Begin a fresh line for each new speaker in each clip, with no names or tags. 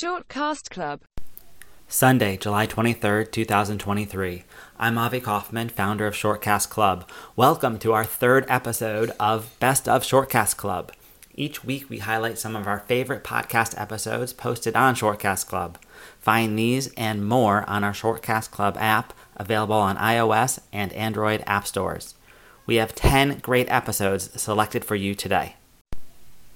Shortcast Club.
Sunday, July 23rd, 2023. I'm Avi Kaufman, founder of Shortcast Club. Welcome to our third episode of Best of Shortcast Club. Each week, we highlight some of our favorite podcast episodes posted on Shortcast Club. Find these and more on our Shortcast Club app, available on iOS and Android app stores. We have 10 great episodes selected for you today.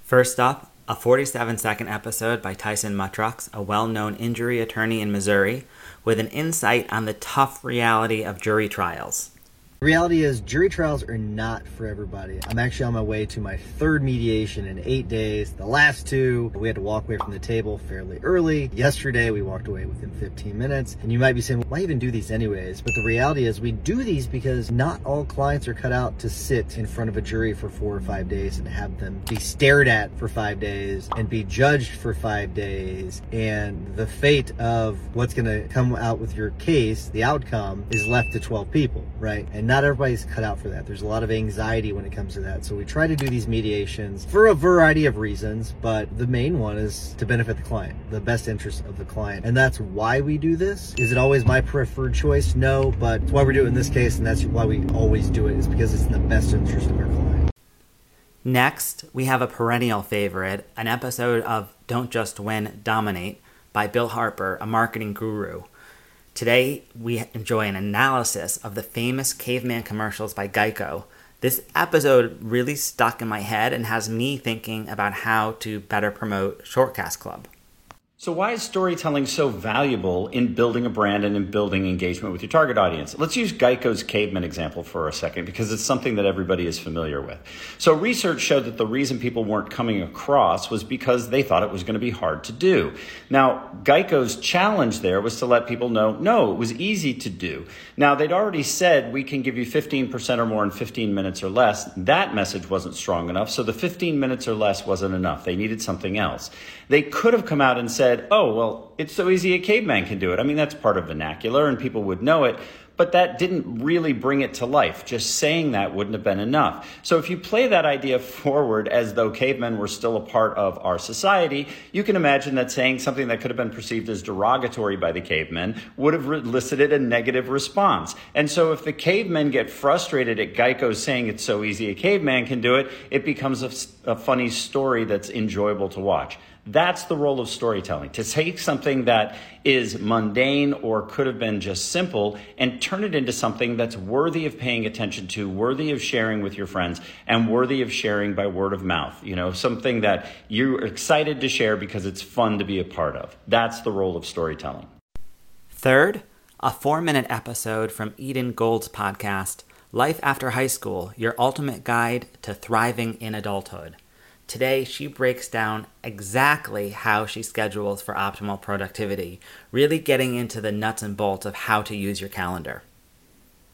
First up, a 47 second episode by Tyson Mutrux, a well known injury attorney in Missouri, with an insight on the tough reality of jury trials.
The reality is, jury trials are not for everybody. I'm actually on my way to my third mediation in eight days. The last two, we had to walk away from the table fairly early. Yesterday, we walked away within 15 minutes. And you might be saying, well, why even do these anyways? But the reality is, we do these because not all clients are cut out to sit in front of a jury for four or five days and have them be stared at for five days and be judged for five days. And the fate of what's going to come out with your case, the outcome, is left to 12 people, right? And not everybody's cut out for that. There's a lot of anxiety when it comes to that. So we try to do these mediations for a variety of reasons, but the main one is to benefit the client, the best interest of the client. And that's why we do this. Is it always my preferred choice? No, but it's why we do it in this case, and that's why we always do it, is because it's in the best interest of our client.
Next, we have a perennial favorite, an episode of Don't Just Win, Dominate by Bill Harper, a marketing guru. Today, we enjoy an analysis of the famous caveman commercials by Geico. This episode really stuck in my head and has me thinking about how to better promote Shortcast Club.
So, why is storytelling so valuable in building a brand and in building engagement with your target audience? Let's use Geico's caveman example for a second because it's something that everybody is familiar with. So, research showed that the reason people weren't coming across was because they thought it was going to be hard to do. Now, Geico's challenge there was to let people know no, it was easy to do. Now, they'd already said we can give you 15% or more in 15 minutes or less. That message wasn't strong enough, so the 15 minutes or less wasn't enough. They needed something else. They could have come out and said, said, oh, well, it's so easy a caveman can do it. I mean, that's part of vernacular and people would know it, but that didn't really bring it to life. Just saying that wouldn't have been enough. So if you play that idea forward as though cavemen were still a part of our society, you can imagine that saying something that could have been perceived as derogatory by the cavemen would have elicited a negative response. And so if the cavemen get frustrated at Geico saying it's so easy a caveman can do it, it becomes a, a funny story that's enjoyable to watch. That's the role of storytelling to take something that is mundane or could have been just simple and turn it into something that's worthy of paying attention to, worthy of sharing with your friends, and worthy of sharing by word of mouth. You know, something that you're excited to share because it's fun to be a part of. That's the role of storytelling.
Third, a four minute episode from Eden Gold's podcast, Life After High School Your Ultimate Guide to Thriving in Adulthood. Today, she breaks down exactly how she schedules for optimal productivity, really getting into the nuts and bolts of how to use your calendar.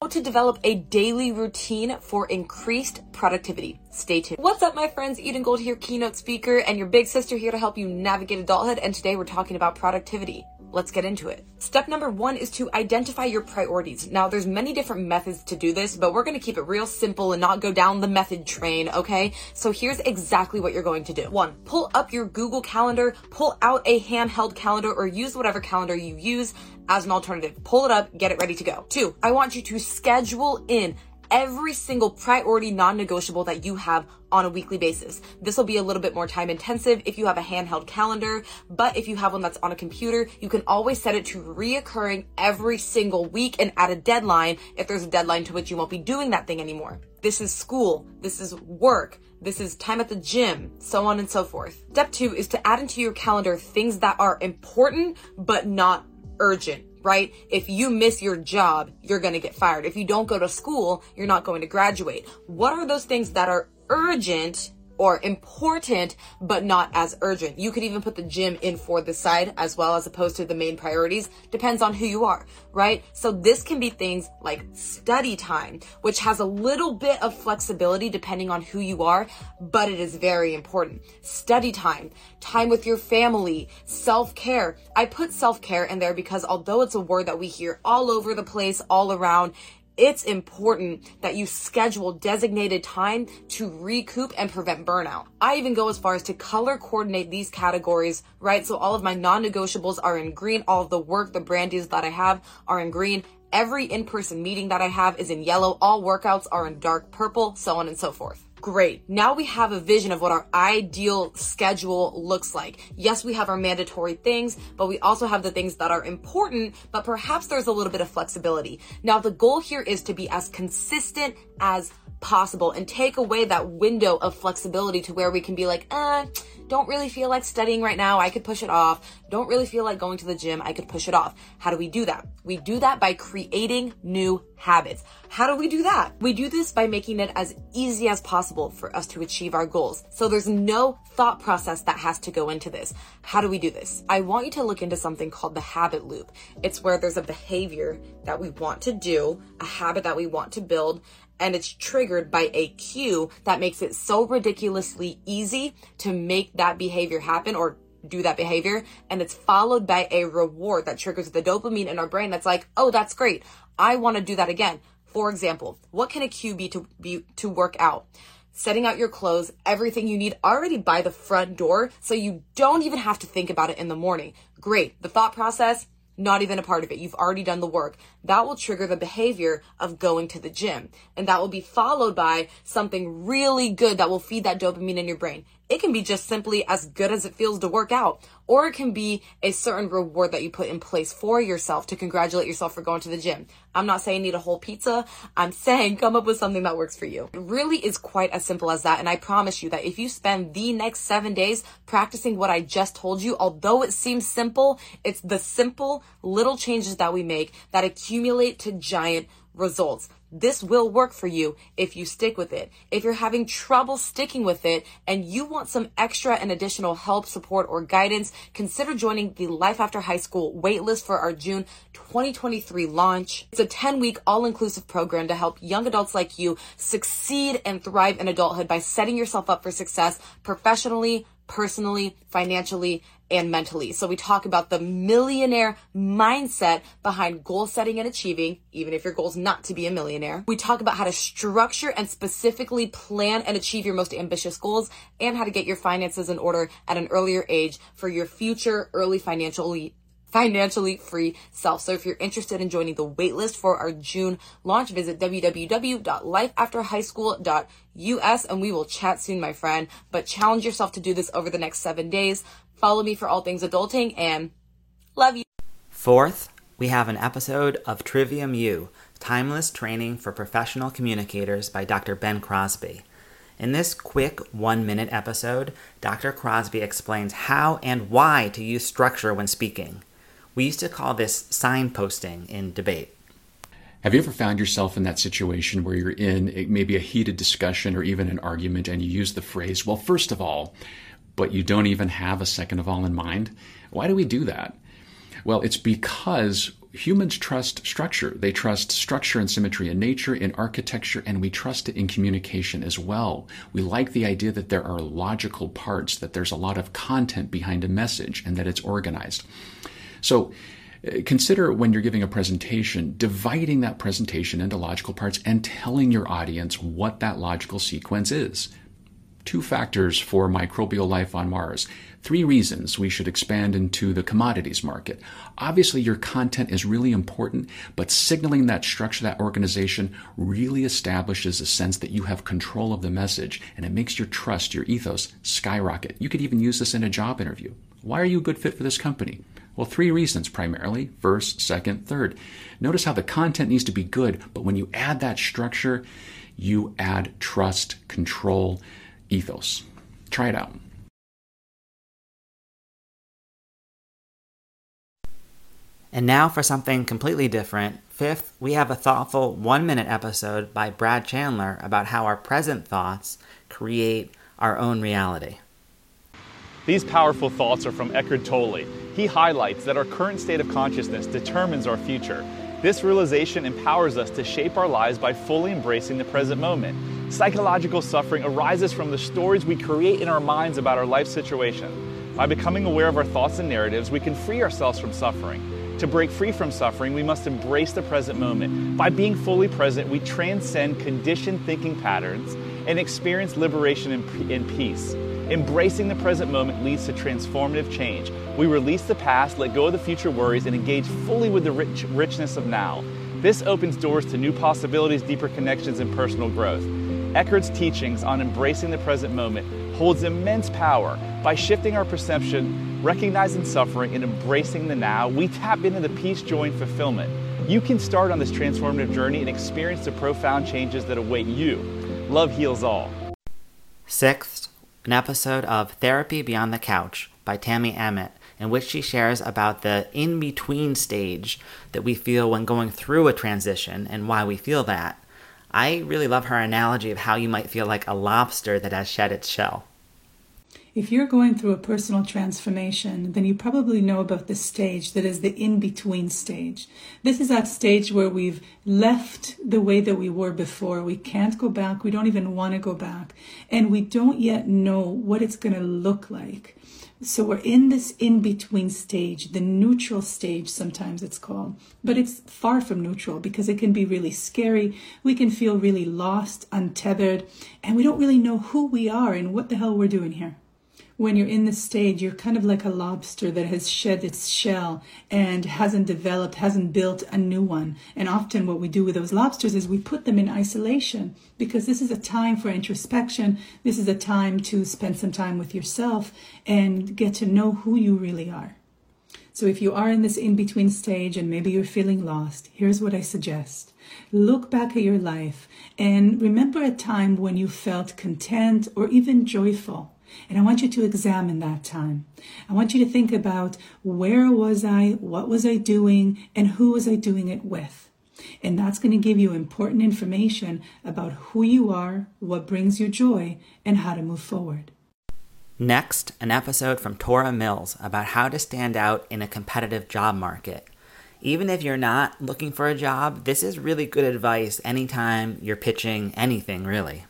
How to develop a daily routine for increased productivity. Stay tuned. What's up, my friends? Eden Gold here, keynote speaker, and your big sister here to help you navigate adulthood. And today we're talking about productivity. Let's get into it. Step number one is to identify your priorities. Now, there's many different methods to do this, but we're going to keep it real simple and not go down the method train, okay? So here's exactly what you're going to do. One, pull up your Google Calendar, pull out a handheld calendar, or use whatever calendar you use as an alternative. Pull it up, get it ready to go. Two, I want you to schedule in every single priority non-negotiable that you have on a weekly basis. This will be a little bit more time intensive if you have a handheld calendar, but if you have one that's on a computer, you can always set it to reoccurring every single week and add a deadline if there's a deadline to which you won't be doing that thing anymore. This is school. This is work. This is time at the gym, so on and so forth. Step two is to add into your calendar things that are important, but not urgent right? If you miss your job, you're going to get fired. If you don't go to school, you're not going to graduate. What are those things that are urgent or important, but not as urgent. You could even put the gym in for the side as well as opposed to the main priorities. Depends on who you are, right? So this can be things like study time, which has a little bit of flexibility depending on who you are, but it is very important. Study time, time with your family, self care. I put self care in there because although it's a word that we hear all over the place, all around, it's important that you schedule designated time to recoup and prevent burnout. I even go as far as to color coordinate these categories, right? So all of my non-negotiables are in green. All of the work, the brand deals that I have are in green. Every in-person meeting that I have is in yellow. All workouts are in dark purple, so on and so forth. Great. Now we have a vision of what our ideal schedule looks like. Yes, we have our mandatory things, but we also have the things that are important, but perhaps there's a little bit of flexibility. Now the goal here is to be as consistent as possible and take away that window of flexibility to where we can be like, uh, don't really feel like studying right now. I could push it off. Don't really feel like going to the gym. I could push it off. How do we do that? We do that by creating new habits. How do we do that? We do this by making it as easy as possible for us to achieve our goals. So there's no thought process that has to go into this. How do we do this? I want you to look into something called the habit loop. It's where there's a behavior that we want to do, a habit that we want to build, and it's triggered by a cue that makes it so ridiculously easy to make that behavior happen or do that behavior. And it's followed by a reward that triggers the dopamine in our brain that's like, oh, that's great. I want to do that again. For example, what can a cue be to be to work out? Setting out your clothes, everything you need already by the front door, so you don't even have to think about it in the morning. Great. The thought process, not even a part of it. You've already done the work. That will trigger the behavior of going to the gym. And that will be followed by something really good that will feed that dopamine in your brain. It can be just simply as good as it feels to work out, or it can be a certain reward that you put in place for yourself to congratulate yourself for going to the gym. I'm not saying need a whole pizza. I'm saying come up with something that works for you. It really is quite as simple as that. And I promise you that if you spend the next seven days practicing what I just told you, although it seems simple, it's the simple little changes that we make that accumulate to giant results. This will work for you if you stick with it. If you're having trouble sticking with it and you want some extra and additional help, support, or guidance, consider joining the Life After High School waitlist for our June 2023 launch. It's a 10 week all inclusive program to help young adults like you succeed and thrive in adulthood by setting yourself up for success professionally, personally, financially, and mentally. So we talk about the millionaire mindset behind goal setting and achieving, even if your goal is not to be a millionaire. We talk about how to structure and specifically plan and achieve your most ambitious goals and how to get your finances in order at an earlier age for your future early financially financially free self. So if you're interested in joining the waitlist for our June launch, visit www.lifeafterhighschool.us and we will chat soon, my friend. But challenge yourself to do this over the next seven days. Follow me for all things adulting and love you.
Fourth, we have an episode of Trivium U, Timeless Training for Professional Communicators by Dr. Ben Crosby. In this quick one minute episode, Dr. Crosby explains how and why to use structure when speaking. We used to call this signposting in debate.
Have you ever found yourself in that situation where you're in maybe a heated discussion or even an argument and you use the phrase, well, first of all, but you don't even have a second of all in mind? Why do we do that? Well, it's because humans trust structure. They trust structure and symmetry in nature, in architecture, and we trust it in communication as well. We like the idea that there are logical parts, that there's a lot of content behind a message, and that it's organized. So, uh, consider when you're giving a presentation, dividing that presentation into logical parts and telling your audience what that logical sequence is two factors for microbial life on Mars, three reasons we should expand into the commodities market. Obviously, your content is really important, but signaling that structure, that organization really establishes a sense that you have control of the message and it makes your trust, your ethos skyrocket. You could even use this in a job interview. Why are you a good fit for this company? Well, three reasons primarily first, second, third. Notice how the content needs to be good, but when you add that structure, you add trust, control, ethos. Try it out.
And now for something completely different. Fifth, we have a thoughtful one minute episode by Brad Chandler about how our present thoughts create our own reality.
These powerful thoughts are from Eckhart Tolle. He highlights that our current state of consciousness determines our future. This realization empowers us to shape our lives by fully embracing the present moment. Psychological suffering arises from the stories we create in our minds about our life situation. By becoming aware of our thoughts and narratives, we can free ourselves from suffering. To break free from suffering, we must embrace the present moment. By being fully present, we transcend conditioned thinking patterns and experience liberation and, peace. Embracing the present moment leads to transformative change. We release the past, let go of the future worries, and engage fully with the rich, richness of now. This opens doors to new possibilities, deeper connections, and personal growth. Eckhart's teachings on embracing the present moment holds immense power. By shifting our perception, recognizing suffering, and embracing the now, we tap into the peace, joy, and fulfillment. You can start on this transformative journey and experience the profound changes that await you. Love heals all.
Sixth, an episode of Therapy Beyond the Couch by Tami Amit, in which she shares about the in between stage that we feel when going through a transition and why we feel that. I really love her analogy of how you might feel like a lobster that has shed its shell.
If you're going through a personal transformation, then you probably know about the stage that is the in between stage. This is that stage where we've left the way that we were before. We can't go back. We don't even want to go back. And we don't yet know what it's going to look like. So we're in this in between stage, the neutral stage, sometimes it's called. But it's far from neutral because it can be really scary. We can feel really lost, untethered, and we don't really know who we are and what the hell we're doing here when you're in this stage, you're kind of like a lobster that has shed its shell and hasn't developed, hasn't built a new one. And often what we do with those lobsters is we put them in isolation because this is a time for introspection. This is a time to spend some time with yourself and get to know who you really are. So if you are in this in between stage and maybe you're feeling lost, here's what I suggest. Look back at your life and remember a time when you felt content or even joyful. And I want you to examine that time. I want you to think about where was I, what was I doing, and who was I doing it with. And that's going to give you important information about who you are, what brings you joy, and how to move forward.
Next, an episode from Tora Mills about how to stand out in a competitive job market. Even if you're not looking for a job, this is really good advice anytime you're pitching anything, really.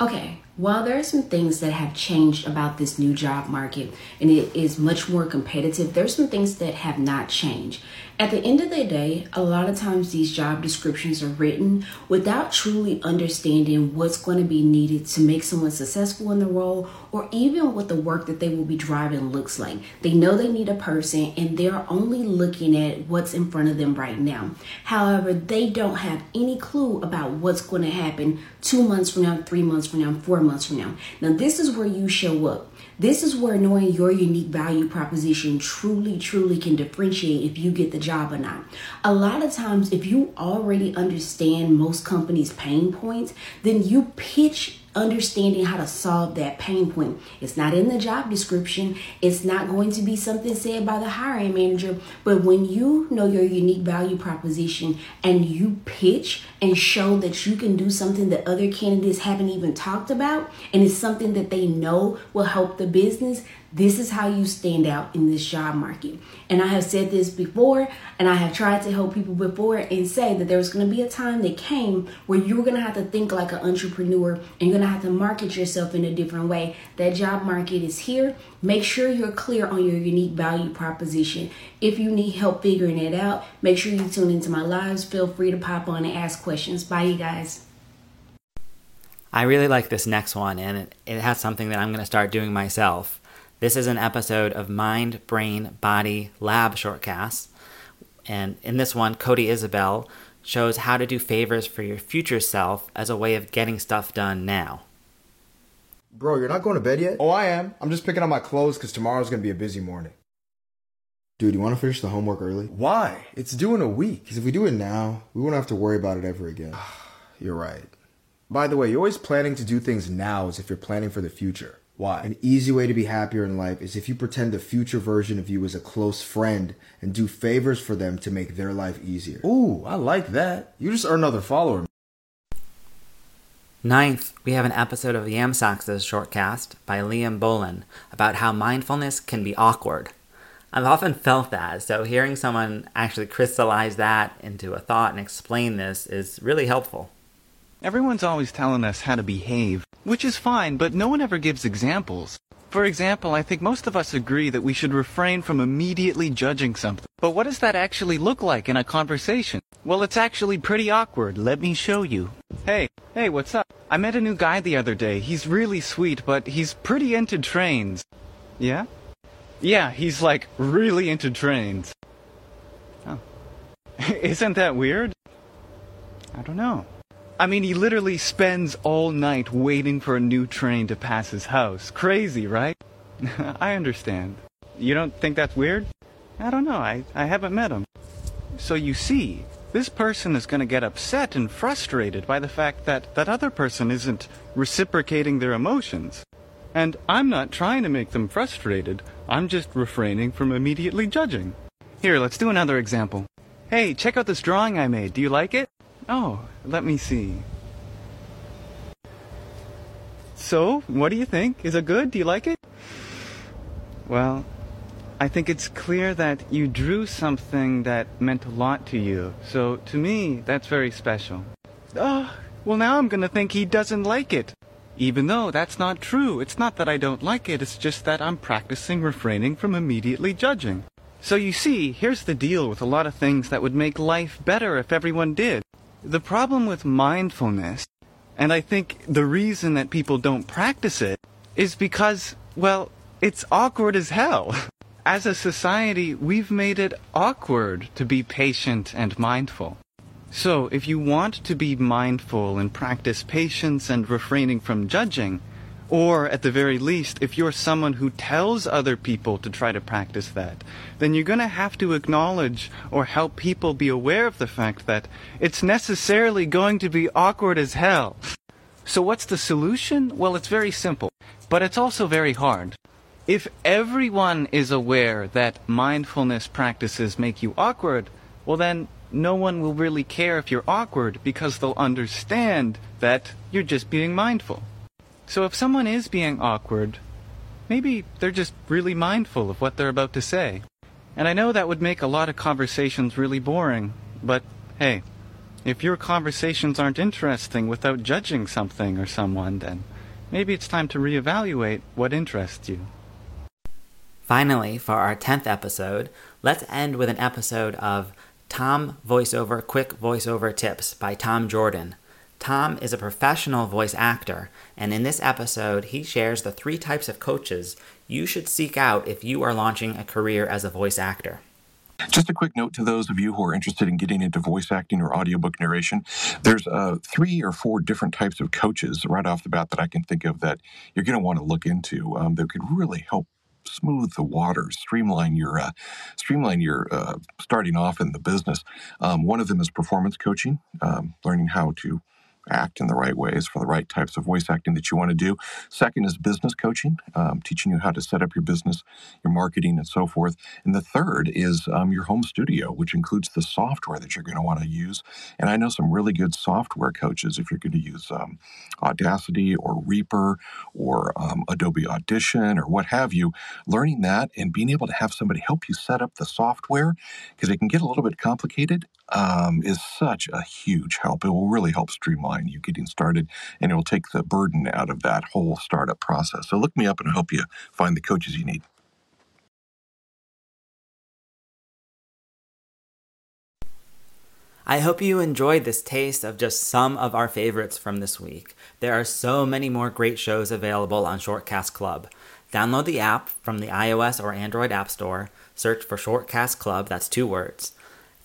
Okay, while there are some things that have changed about this new job market and it is much more competitive, there's some things that have not changed. At the end of the day, a lot of times these job descriptions are written without truly understanding what's going to be needed to make someone successful in the role or even what the work that they will be driving looks like. They know they need a person and they're only looking at what's in front of them right now. However, they don't have any clue about what's going to happen two months from now, three months from now, four months from now. Now, this is where you show up. This is where knowing your unique value proposition truly, truly can differentiate if you get the job or not. A lot of times, if you already understand most companies' pain points, then you pitch understanding how to solve that pain point. It's not in the job description, it's not going to be something said by the hiring manager, but when you know your unique value proposition and you pitch and show that you can do something that other candidates haven't even talked about and it's something that they know will help the business, this is how you stand out in this job market. And I have said this before, and I have tried to help people before and say that there was going to be a time that came where you're going to have to think like an entrepreneur and you're going to have to market yourself in a different way. That job market is here. Make sure you're clear on your unique value proposition. If you need help figuring it out, make sure you tune into my lives. Feel free to pop on and ask questions. Bye, you guys.
I really like this next one, and it, it has something that I'm going to start doing myself. This is an episode of Mind, Brain, Body Lab Shortcasts. And in this one, Cody Isabel shows how to do favors for your future self as a way of getting stuff done now.
Bro, you're not going to bed yet? Oh, I am. I'm just picking up my clothes because tomorrow's going to be a busy morning. Dude, you want to finish the homework early? Why? It's due in a week. Because if we do it now, we won't have to worry about it ever again. you're right. By the way, you're always planning to do things now as if you're planning for the future. Why? An easy way to be happier in life is if you pretend the future version of you is a close friend and do favors for them to make their life easier. Ooh, I like that. You just earn another follower.
Ninth, we have an episode of Yamsox's shortcast by Liam Bolin about how mindfulness can be awkward. I've often felt that, so hearing someone actually crystallize that into a thought and explain this is really helpful.
Everyone's always telling us how to behave, which is fine, but no one ever gives examples. For example, I think most of us agree that we should refrain from immediately judging something. But what does that actually look like in a conversation? Well, it's actually pretty awkward. Let me show you. Hey, hey, what's up? I met a new guy the other day. He's really sweet, but he's pretty into trains. Yeah? Yeah, he's like really into trains. Oh. Isn't that weird? I don't know. I mean, he literally spends all night waiting for a new train to pass his house. Crazy, right? I understand. You don't think that's weird? I don't know. I, I haven't met him. So you see, this person is going to get upset and frustrated by the fact that that other person isn't reciprocating their emotions. And I'm not trying to make them frustrated. I'm just refraining from immediately judging. Here, let's do another example. Hey, check out this drawing I made. Do you like it? Oh, let me see. So, what do you think? Is it good? Do you like it? Well, I think it's clear that you drew something that meant a lot to you. So, to me, that's very special. Oh, well, now I'm gonna think he doesn't like it. Even though that's not true. It's not that I don't like it, it's just that I'm practicing refraining from immediately judging. So you see, here's the deal with a lot of things that would make life better if everyone did. The problem with mindfulness, and I think the reason that people don't practice it, is because, well, it's awkward as hell. As a society, we've made it awkward to be patient and mindful. So, if you want to be mindful and practice patience and refraining from judging, or at the very least, if you're someone who tells other people to try to practice that, then you're going to have to acknowledge or help people be aware of the fact that it's necessarily going to be awkward as hell. So, what's the solution? Well, it's very simple, but it's also very hard. If everyone is aware that mindfulness practices make you awkward, well, then no one will really care if you're awkward because they'll understand that you're just being mindful. So if someone is being awkward, maybe they're just really mindful of what they're about to say. And I know that would make a lot of conversations really boring, but hey, if your conversations aren't interesting without judging something or someone, then maybe it's time to reevaluate what interests you.
Finally, for our 10th episode, let's end with an episode of Tom Voiceover Quick Voiceover Tips by Tom Jordan. Tom is a professional voice actor, and in this episode, he shares the three types of coaches you should seek out if you are launching a career as a voice actor.
Just a quick note to those of you who are interested in getting into voice acting or audiobook narration. There's uh, three or four different types of coaches right off the bat that I can think of that you're going to want to look into um, that could really help smooth the waters, streamline your uh, streamline your uh, starting off in the business. Um, one of them is performance coaching, um, learning how to act in the right ways for the right types of voice acting that you want to do. Second is business coaching, um, teaching you how to set up your business, your marketing, and so forth. And the third is um, your home studio, which includes the software that you're going to want to use. And I know some really good software coaches if you're going to use um, Audacity or Reaper or um, Adobe Audition or what have you. Learning that and being able to have somebody help you set up the software because it can get a little bit complicated um, is such a huge help. It will really help streamline you getting started and it will take the burden out of that whole startup process. So look me up and I'll help you find the coaches you need.
I hope you enjoyed this taste of just some of our favorites from this week. There are so many more great shows available on Shortcast Club. Download the app from the iOS or Android App Store, search for Shortcast Club, that's two words.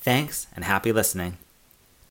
Thanks and happy listening.